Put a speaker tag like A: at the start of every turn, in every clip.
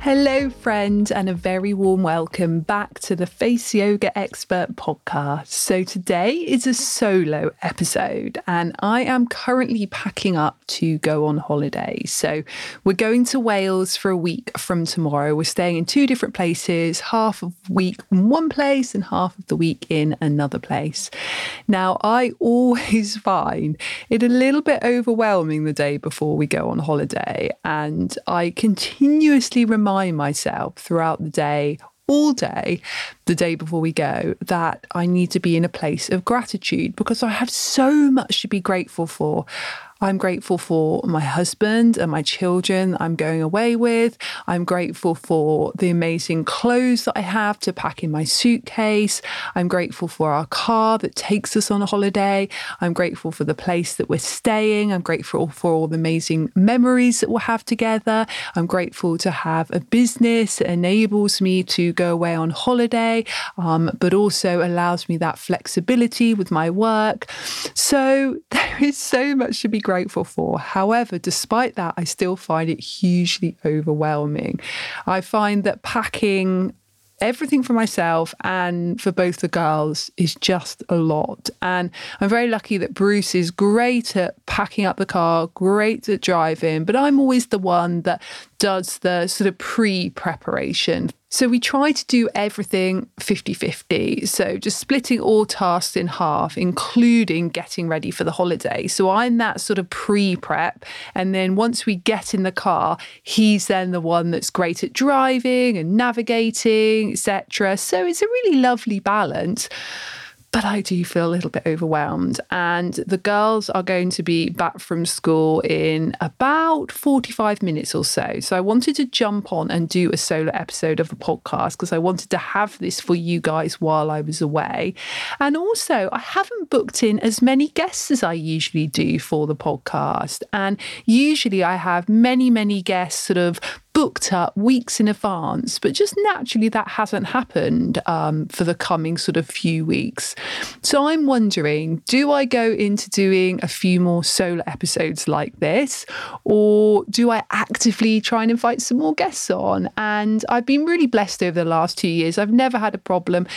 A: Hello, friend, and a very warm welcome back to the Face Yoga Expert podcast. So, today is a solo episode, and I am currently packing up to go on holiday. So, we're going to Wales for a week from tomorrow. We're staying in two different places, half of the week in one place and half of the week in another place. Now, I always find it a little bit overwhelming the day before we go on holiday, and I continuously remind remind myself throughout the day all day the day before we go that I need to be in a place of gratitude because I have so much to be grateful for. I'm grateful for my husband and my children I'm going away with. I'm grateful for the amazing clothes that I have to pack in my suitcase. I'm grateful for our car that takes us on a holiday. I'm grateful for the place that we're staying. I'm grateful for all the amazing memories that we'll have together. I'm grateful to have a business that enables me to go away on holiday, um, but also allows me that flexibility with my work. So there is so much to be grateful for. However, despite that, I still find it hugely overwhelming. I find that packing everything for myself and for both the girls is just a lot. And I'm very lucky that Bruce is great at packing up the car, great at driving, but I'm always the one that does the sort of pre preparation so we try to do everything 50 50. So just splitting all tasks in half, including getting ready for the holiday. So I'm that sort of pre prep. And then once we get in the car, he's then the one that's great at driving and navigating, etc. So it's a really lovely balance but I do feel a little bit overwhelmed. And the girls are going to be back from school in about 45 minutes or so. So I wanted to jump on and do a solo episode of the podcast because I wanted to have this for you guys while I was away. And also, I haven't booked in as many guests as I usually do for the podcast. And usually I have many, many guests sort of booked up weeks in advance, but just naturally that hasn't happened um, for the coming sort of few weeks. So I'm wondering do I go into doing a few more solo episodes like this, or do I actively try and invite some more guests on? And I've been really blessed over the last two years. I've never had a problem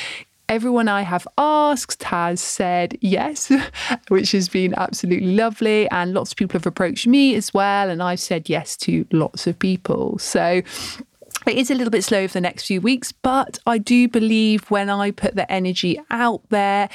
A: everyone I have asked has said yes, which has been absolutely lovely. And lots of people have approached me as well. And I've said yes to lots of people. So it is a little bit slow for the next few weeks, but I do believe when I put the energy out there,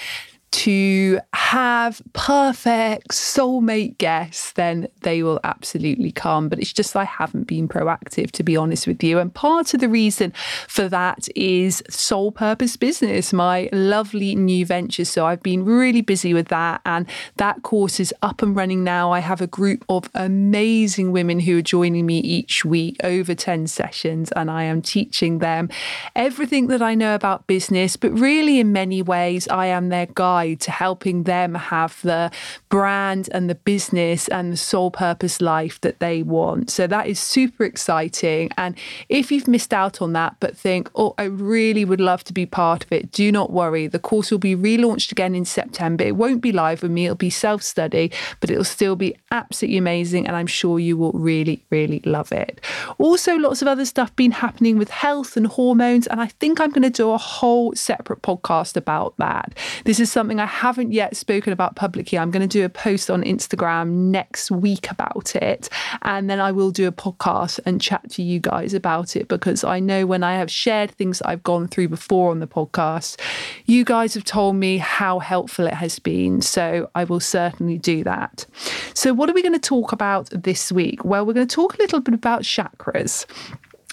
A: to have perfect soulmate guests, then they will absolutely come. But it's just I haven't been proactive, to be honest with you. And part of the reason for that is Soul Purpose Business, my lovely new venture. So I've been really busy with that. And that course is up and running now. I have a group of amazing women who are joining me each week, over 10 sessions, and I am teaching them everything that I know about business. But really, in many ways, I am their guide guide to helping them have the brand and the business and the soul purpose life that they want. So that is super exciting. And if you've missed out on that, but think, oh, I really would love to be part of it, do not worry. The course will be relaunched again in September. It won't be live with me, it'll be self study, but it'll still be absolutely amazing. And I'm sure you will really, really love it. Also, lots of other stuff been happening with health and hormones. And I think I'm going to do a whole separate podcast about that. This is something something I haven't yet spoken about publicly. I'm going to do a post on Instagram next week about it. And then I will do a podcast and chat to you guys about it because I know when I have shared things I've gone through before on the podcast, you guys have told me how helpful it has been. So I will certainly do that. So, what are we going to talk about this week? Well, we're going to talk a little bit about chakras.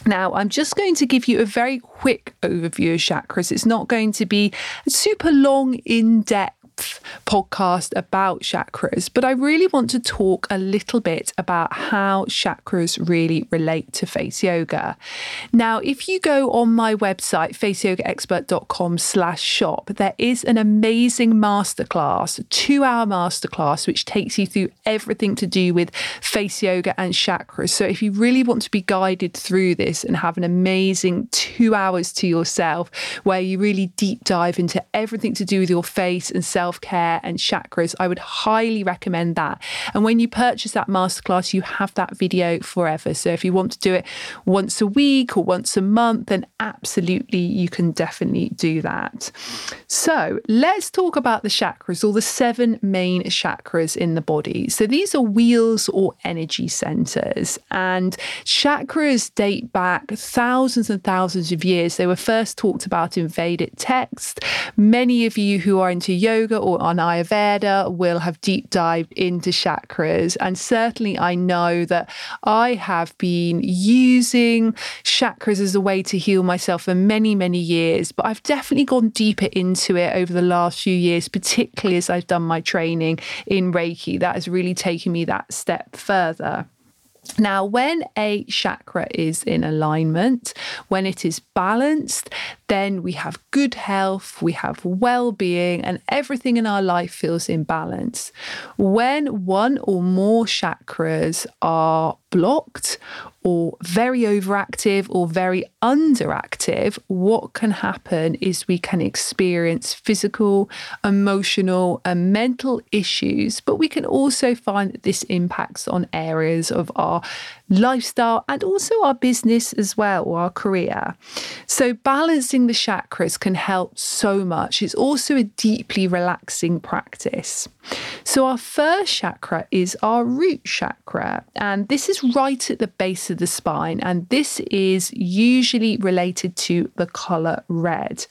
A: Now, I'm just going to give you a very quick overview of chakras. It's not going to be super long, in depth podcast about chakras, but I really want to talk a little bit about how chakras really relate to face yoga. Now, if you go on my website, faceyogaexpert.com slash shop, there is an amazing masterclass, two hour masterclass, which takes you through everything to do with face yoga and chakras. So if you really want to be guided through this and have an amazing two hours to yourself where you really deep dive into everything to do with your face and self self care and chakras, I would highly recommend that. And when you purchase that masterclass, you have that video forever. So if you want to do it once a week or once a month, then absolutely you can definitely do that. So let's talk about the chakras or the seven main chakras in the body. So these are wheels or energy centers, and chakras date back thousands and thousands of years. They were first talked about in Vedic text. Many of you who are into yoga or on Ayurveda will have deep dived into chakras. And certainly, I know that I have been using chakras as a way to heal myself for many, many years. But I've definitely gone deeper into it over the last few years, particularly as I've done my training in Reiki. That has really taken me that step further. Now, when a chakra is in alignment, when it is balanced, then we have good health, we have well being, and everything in our life feels in balance. When one or more chakras are blocked or very overactive or very underactive, what can happen is we can experience physical, emotional, and mental issues, but we can also find that this impacts on areas of our lifestyle and also our business as well, or our career. So, balancing the chakras can help so much. It's also a deeply relaxing practice. So, our first chakra is our root chakra, and this is right at the base of the spine, and this is usually related to the color red.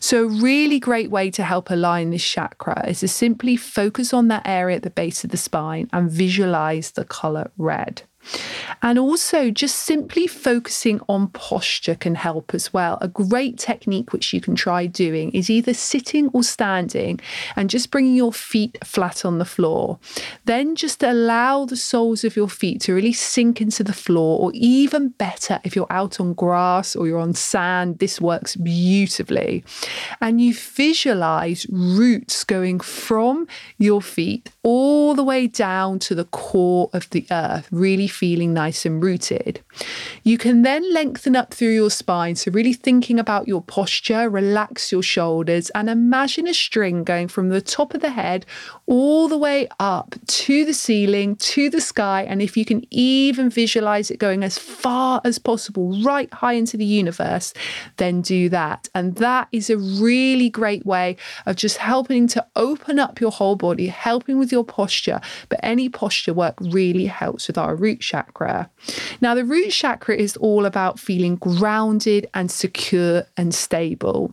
A: So, a really great way to help align this chakra is to simply focus on that area at the base of the spine and visualize the color red. And also, just simply focusing on posture can help as well. A great technique which you can try doing is either sitting or standing and just bringing your feet flat on the floor. Then just allow the soles of your feet to really sink into the floor, or even better, if you're out on grass or you're on sand, this works beautifully. And you visualize roots going from your feet all the way down to the core of the earth, really feeling nice and rooted. You can then lengthen up through your spine. So, really thinking about your posture, relax your shoulders, and imagine a string going from the top of the head all the way up to the ceiling, to the sky. And if you can even visualize it going as far as possible, right high into the universe, then do that. And that is a really great way of just helping to open up your whole body, helping with your posture. But any posture work really helps with our root chakra. Now, the root chakra is all about feeling grounded and secure and stable.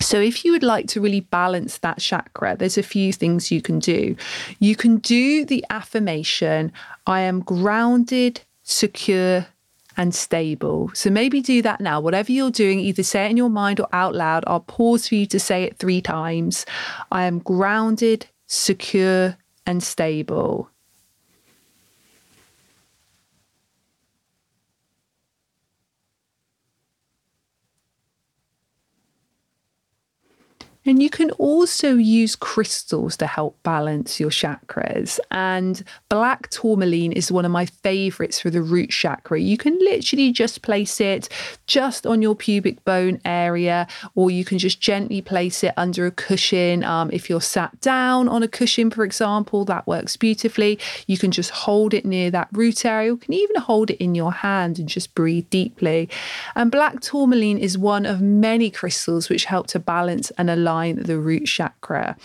A: So, if you would like to really balance that chakra, there's a few things you can do. You can do the affirmation I am grounded, secure, and stable. So, maybe do that now. Whatever you're doing, either say it in your mind or out loud. I'll pause for you to say it three times. I am grounded, secure, and stable. And you can also use crystals to help balance your chakras. And black tourmaline is one of my favorites for the root chakra. You can literally just place it just on your pubic bone area, or you can just gently place it under a cushion. Um, if you're sat down on a cushion, for example, that works beautifully. You can just hold it near that root area. You can even hold it in your hand and just breathe deeply. And black tourmaline is one of many crystals which help to balance and align the root chakra.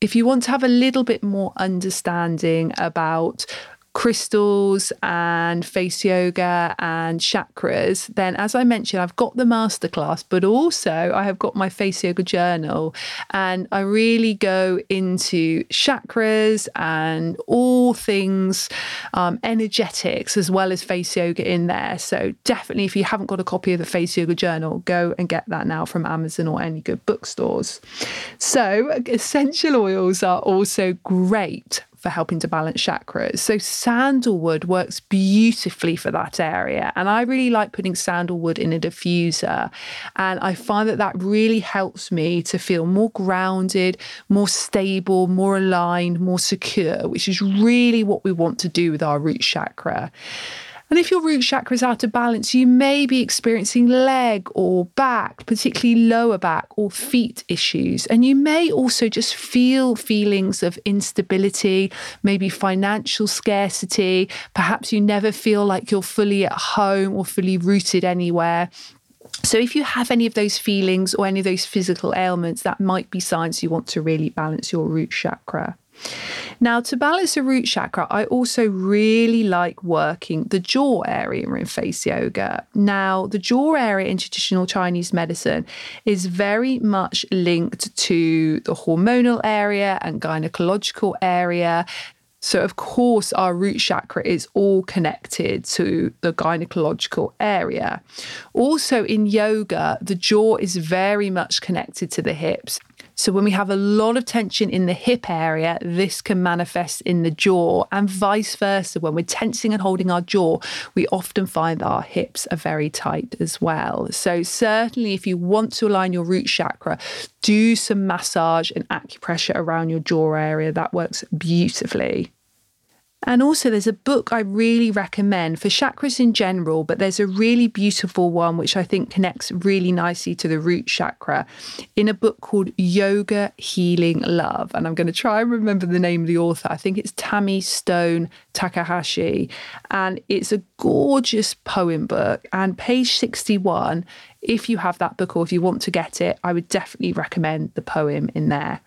A: If you want to have a little bit more understanding about crystals and face yoga and chakras, then as I mentioned, I've got the masterclass, but also I have got my face yoga journal. And I really go into chakras and all things um, energetics as well as face yoga in there. So definitely, if you haven't got a copy of the face yoga journal, go and get that now from Amazon or any good bookstores. So essential oils are also great for helping to balance chakras. So sandalwood works beautifully for that area. And I really like putting sandalwood in a diffuser. And I find that that really helps me to feel more grounded, more stable, more aligned, more secure, which is really what we want to do with our root chakra. And if your root chakra is out of balance, you may be experiencing leg or back, particularly lower back or feet issues. And you may also just feel feelings of instability, maybe financial scarcity. Perhaps you never feel like you're fully at home or fully rooted anywhere. So, if you have any of those feelings or any of those physical ailments, that might be signs you want to really balance your root chakra. Now, to balance the root chakra, I also really like working the jaw area in face yoga. Now, the jaw area in traditional Chinese medicine is very much linked to the hormonal area and gynecological area. So, of course, our root chakra is all connected to the gynecological area. Also, in yoga, the jaw is very much connected to the hips. So, when we have a lot of tension in the hip area, this can manifest in the jaw, and vice versa. When we're tensing and holding our jaw, we often find that our hips are very tight as well. So, certainly, if you want to align your root chakra, do some massage and acupressure around your jaw area. That works beautifully. And also, there's a book I really recommend for chakras in general, but there's a really beautiful one which I think connects really nicely to the root chakra in a book called Yoga Healing Love. And I'm going to try and remember the name of the author. I think it's Tammy Stone Takahashi. And it's a gorgeous poem book. And page 61 if you have that book or if you want to get it, I would definitely recommend the poem in there.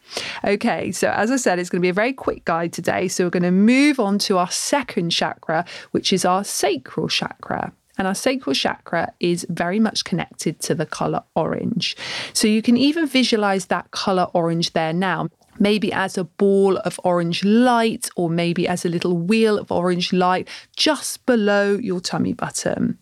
A: Okay, so as I said, it's going to be a very quick guide today. So we're going to move on to our second chakra, which is our sacral chakra. And our sacral chakra is very much connected to the color orange. So you can even visualize that color orange there now maybe as a ball of orange light or maybe as a little wheel of orange light just below your tummy button.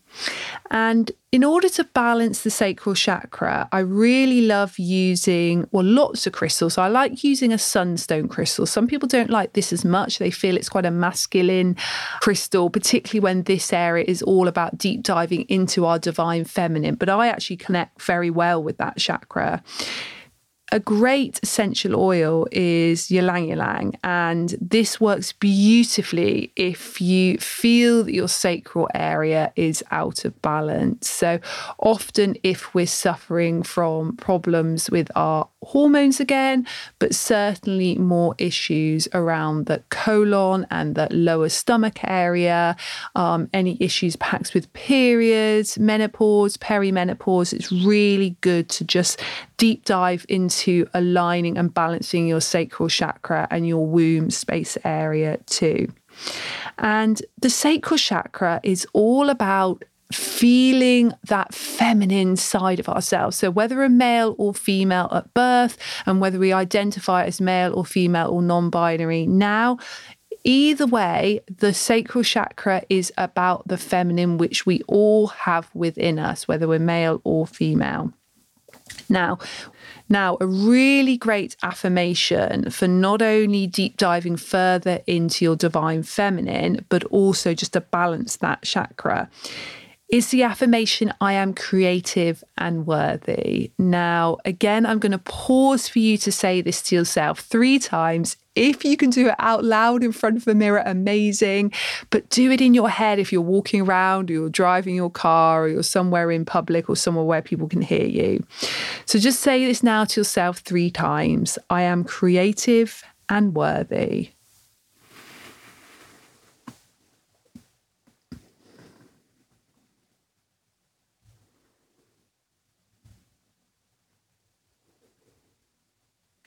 A: And in order to balance the sacral chakra, I really love using, well, lots of crystals. I like using a sunstone crystal. Some people don't like this as much. They feel it's quite a masculine crystal, particularly when this area is all about deep diving into our divine feminine. But I actually connect very well with that chakra. A great essential oil is ylang ylang, and this works beautifully if you feel that your sacral area is out of balance. So, often, if we're suffering from problems with our hormones again, but certainly more issues around the colon and the lower stomach area, um, any issues perhaps with periods, menopause, perimenopause, it's really good to just deep dive into aligning and balancing your sacral chakra and your womb space area too. And the sacral chakra is all about feeling that feminine side of ourselves. So, whether a male or female at birth, and whether we identify as male or female or non binary now, either way, the sacral chakra is about the feminine, which we all have within us, whether we're male or female. Now, now, a really great affirmation for not only deep diving further into your divine feminine, but also just to balance that chakra is the affirmation I am creative and worthy. Now, again, I'm going to pause for you to say this to yourself three times. If you can do it out loud in front of a mirror, amazing. But do it in your head if you're walking around or you're driving your car or you're somewhere in public or somewhere where people can hear you. So just say this now to yourself three times I am creative and worthy.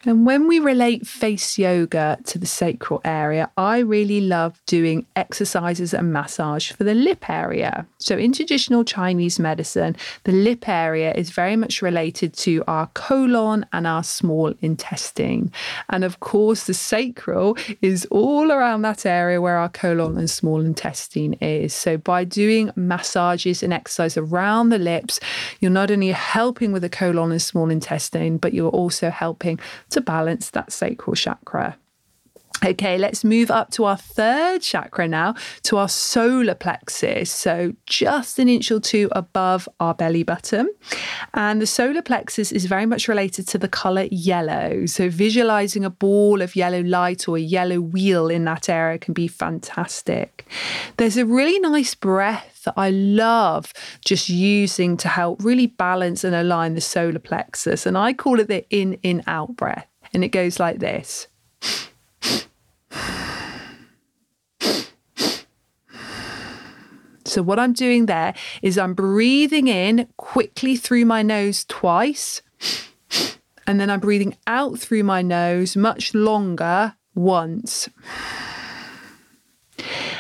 A: And when we relate face yoga to the sacral area, I really love doing exercises and massage for the lip area. So, in traditional Chinese medicine, the lip area is very much related to our colon and our small intestine. And of course, the sacral is all around that area where our colon and small intestine is. So, by doing massages and exercise around the lips, you're not only helping with the colon and small intestine, but you're also helping to balance that sacral chakra. Okay, let's move up to our third chakra now, to our solar plexus. So, just an inch or two above our belly button. And the solar plexus is very much related to the color yellow. So, visualizing a ball of yellow light or a yellow wheel in that area can be fantastic. There's a really nice breath that I love just using to help really balance and align the solar plexus. And I call it the in in out breath. And it goes like this. So, what I'm doing there is I'm breathing in quickly through my nose twice, and then I'm breathing out through my nose much longer once.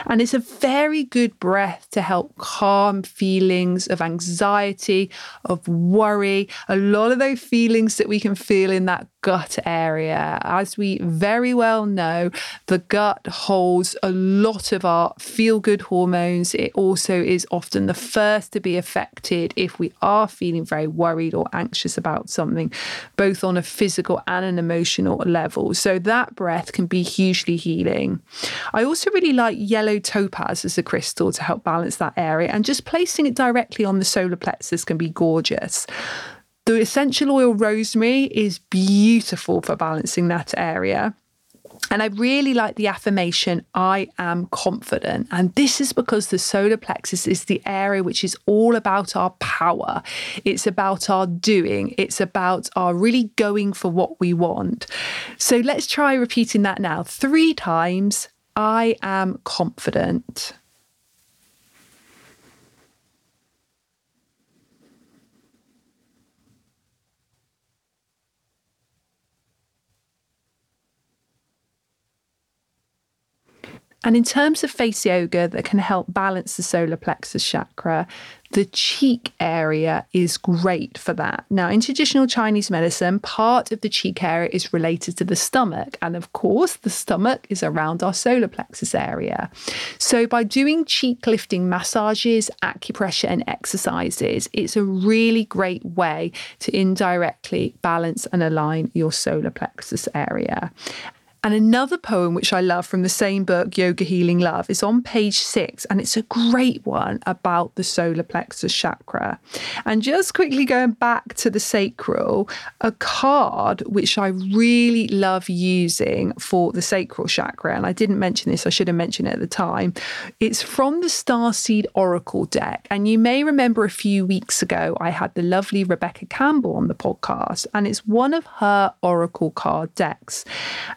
A: And it's a very good breath to help calm feelings of anxiety, of worry, a lot of those feelings that we can feel in that gut area. As we very well know, the gut holds a lot of our feel good hormones. It also is often the first to be affected if we are feeling very worried or anxious about something, both on a physical and an emotional level. So that breath can be hugely healing. I also really like yellow topaz as a crystal to help balance that area, and just placing it directly on the solar plexus can be gorgeous. The essential oil rosemary is beautiful for balancing that area. And I really like the affirmation, I am confident. And this is because the solar plexus is the area which is all about our power. It's about our doing. It's about our really going for what we want. So let's try repeating that now three times. I am confident. And in terms of face yoga that can help balance the solar plexus chakra, the cheek area is great for that. Now, in traditional Chinese medicine, part of the cheek area is related to the stomach. And of course, the stomach is around our solar plexus area. So, by doing cheek lifting massages, acupressure, and exercises, it's a really great way to indirectly balance and align your solar plexus area. And another poem which I love from the same book, Yoga Healing Love, is on page six, and it's a great one about the solar plexus chakra. And just quickly going back to the sacral, a card which I really love using for the sacral chakra, and I didn't mention this, I should have mentioned it at the time. It's from the Starseed Oracle deck. And you may remember a few weeks ago, I had the lovely Rebecca Campbell on the podcast, and it's one of her Oracle card decks.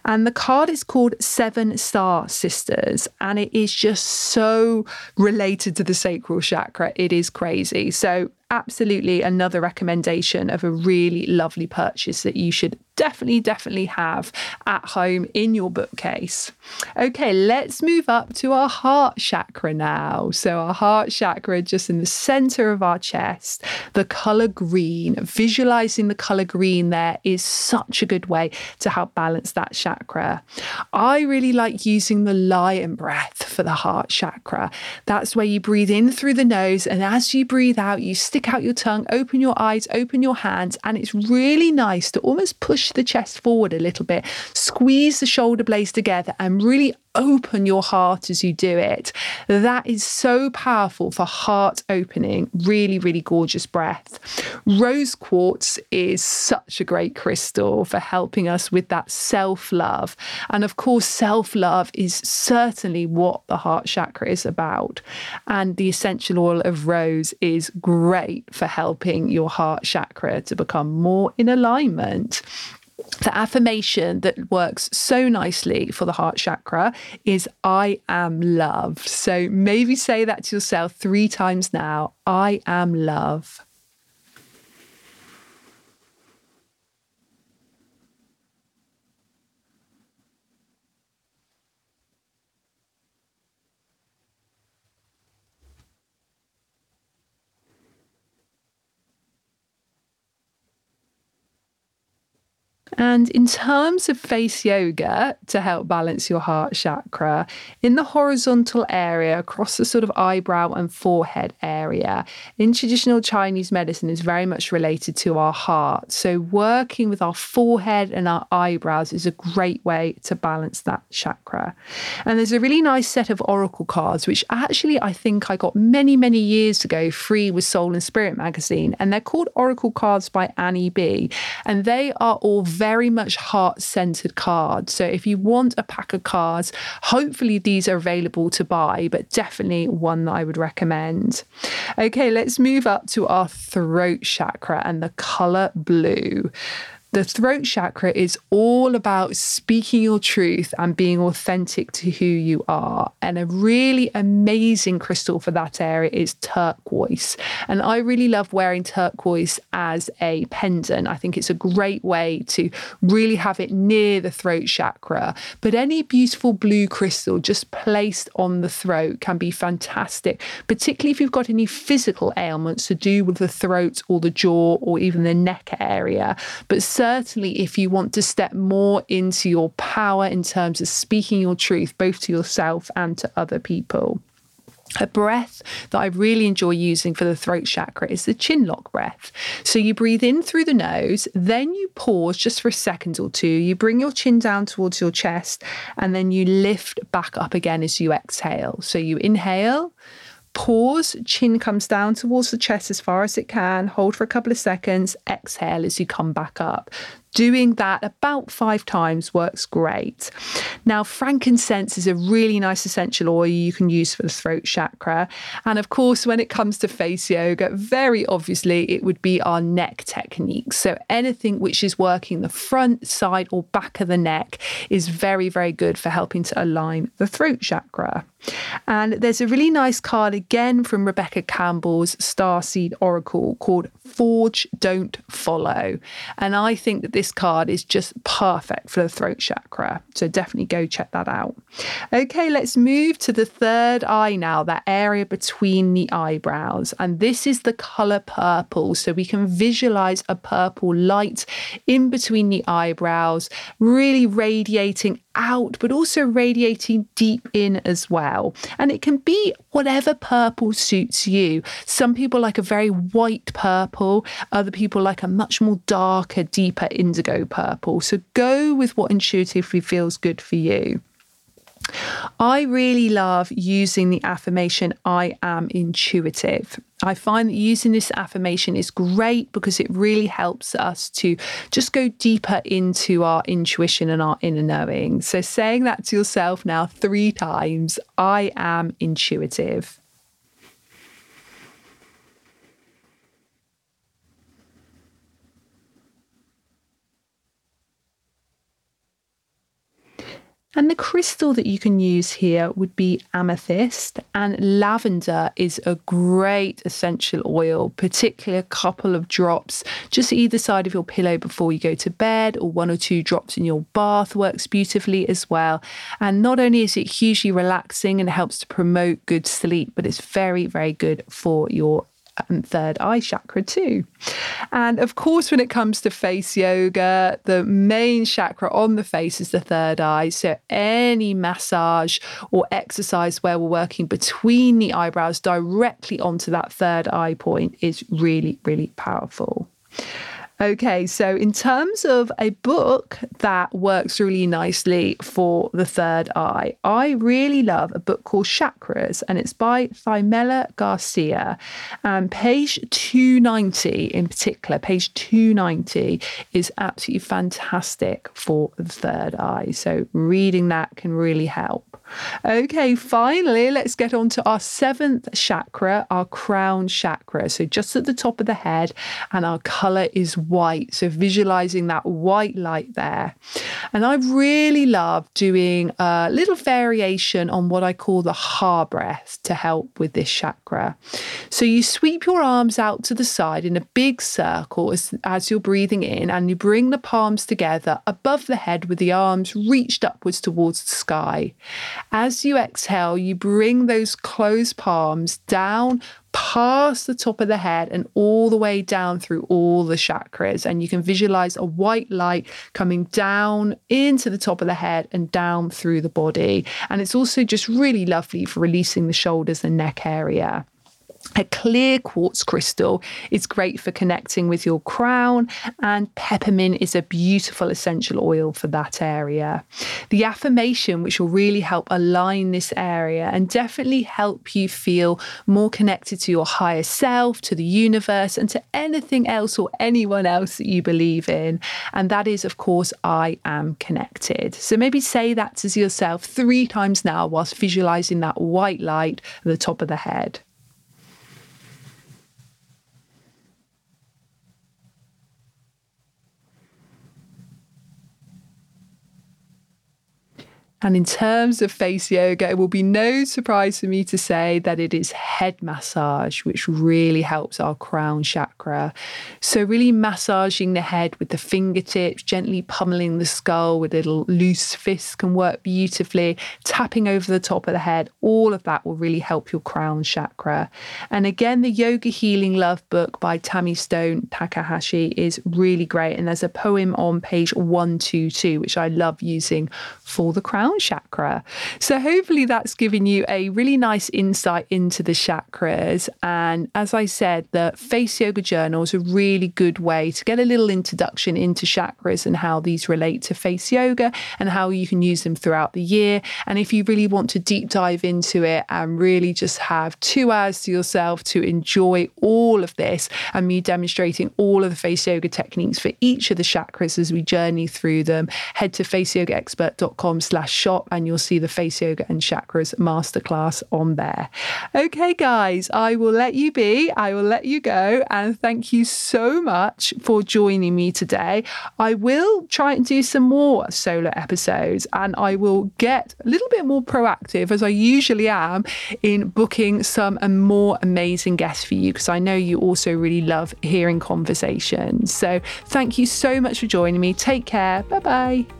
A: And the card is called Seven Star Sisters, and it is just so related to the sacral chakra. It is crazy. So, absolutely another recommendation of a really lovely purchase that you should definitely, definitely have at home in your bookcase. Okay, let's move up to our heart chakra now. So, our heart chakra just in the center of our chest, the color green, visualizing the color green there is such a good way to help balance that chakra. I really like using the lion breath for the heart chakra. That's where you breathe in through the nose, and as you breathe out, you stick out your tongue, open your eyes, open your hands, and it's really nice to almost push the chest forward a little bit, squeeze the shoulder blades together, and really open your heart as you do it. That is so powerful for heart opening. Really, really gorgeous breath. Rose quartz is such a great crystal for helping us with that self love. And of course, self love is certainly what the heart chakra is about. And the essential oil of rose is great for helping your heart chakra to become more in alignment the affirmation that works so nicely for the heart chakra is I am loved. So maybe say that to yourself three times now I am love. And in terms of face yoga to help balance your heart chakra, in the horizontal area across the sort of eyebrow and forehead area, in traditional Chinese medicine is very much related to our heart. So working with our forehead and our eyebrows is a great way to balance that chakra. And there's a really nice set of oracle cards, which actually I think I got many, many years ago free with Soul and Spirit magazine. And they're called Oracle Cards by Annie B. And they are all very much heart centered cards. So if you want a pack of cards, hopefully these are available to buy, but definitely one that I would recommend. Okay, let's move up to our throat chakra and the color blue. The throat chakra is all about speaking your truth and being authentic to who you are. And a really amazing crystal for that area is turquoise. And I really love wearing turquoise as a pendant. I think it's a great way to really have it near the throat chakra. But any beautiful blue crystal just placed on the throat can be fantastic, particularly if you've got any physical ailments to do with the throat or the jaw or even the neck area. But certainly if you want to step more into your power in terms of speaking your truth, both to yourself and to other people. A breath that I really enjoy using for the throat chakra is the chin lock breath. So you breathe in through the nose, then you pause just for a second or two. You bring your chin down towards your chest, and then you lift back up again as you exhale. So you inhale Pause, chin comes down towards the chest as far as it can. Hold for a couple of seconds. Exhale as you come back up. Doing that about five times works great. Now, frankincense is a really nice essential oil you can use for the throat chakra. And of course, when it comes to face yoga, very obviously it would be our neck technique. So anything which is working the front, side, or back of the neck is very, very good for helping to align the throat chakra. And there's a really nice card again from Rebecca Campbell's Starseed Oracle called Forge, Don't Follow. And I think that this card is just perfect for the throat chakra. So definitely go check that out. Okay, let's move to the third eye now, that area between the eyebrows. And this is the color purple. So we can visualize a purple light in between the eyebrows, really radiating out, but also radiating deep in as well. And it can be whatever purple suits you. Some people like a very white purple, other people like a much more darker, deeper indigo purple. So go with what intuitively feels good for you. I really love using the affirmation, I am intuitive. I find that using this affirmation is great because it really helps us to just go deeper into our intuition and our inner knowing. So, saying that to yourself now three times I am intuitive. And the crystal that you can use here would be amethyst, and lavender is a great essential oil, particularly a couple of drops just either side of your pillow before you go to bed, or one or two drops in your bath works beautifully as well. And not only is it hugely relaxing and helps to promote good sleep, but it's very, very good for your and third eye chakra too. And of course, when it comes to face yoga, the main chakra on the face is the third eye. So any massage or exercise where we're working between the eyebrows directly onto that third eye point is really, really powerful. Okay, so in terms of a book that works really nicely for the third eye, I really love a book called Chakras, and it's by Thymela Garcia. And page 290 in particular, page 290 is absolutely fantastic for the third eye. So reading that can really help. Okay, finally, let's get on to our seventh chakra, our crown chakra. So just at the top of the head, and our color is white. So visualizing that white light there. And I really love doing a little variation on what I call the ha breath to help with this chakra. So you sweep your arms out to the side in a big circle as, as you're breathing in, and you bring the palms together above the head with the arms reached upwards towards the sky. As you exhale, you bring those closed palms down past the top of the head and all the way down through all the chakras. And you can visualize a white light coming down into the top of the head and down through the body. And it's also just really lovely for releasing the shoulders and neck area. A clear quartz crystal is great for connecting with your crown, and peppermint is a beautiful essential oil for that area. The affirmation, which will really help align this area and definitely help you feel more connected to your higher self, to the universe, and to anything else or anyone else that you believe in. And that is, of course, I am connected. So maybe say that to yourself three times now whilst visualizing that white light at the top of the head. And in terms of face yoga, it will be no surprise for me to say that it is head massage, which really helps our crown chakra. So, really massaging the head with the fingertips, gently pummeling the skull with little loose fists can work beautifully. Tapping over the top of the head, all of that will really help your crown chakra. And again, the Yoga Healing Love book by Tammy Stone Takahashi is really great. And there's a poem on page 122, which I love using for the crown chakra. So, hopefully, that's given you a really nice insight into the chakras. And as I said, the Face Yoga Journal is a really good way to get a little introduction into chakras and how these relate to face yoga and how you can use them throughout the year. And if you really want to deep dive into it and really just have two hours to yourself to enjoy all of this and me demonstrating all of the face yoga techniques for each of the chakras as we journey through them, head to faceyogaexpert.com slash shop and you'll see the face yoga and chakras masterclass on there. Okay, guys, I will let you be. I will let you go. And thank you so much for joining me today. I will try and do some more solo episodes and I will get a little bit more proactive as I usually am in booking some more amazing guests for you because I know you also really love hearing conversations. So thank you so much for joining me. Take care. Bye bye.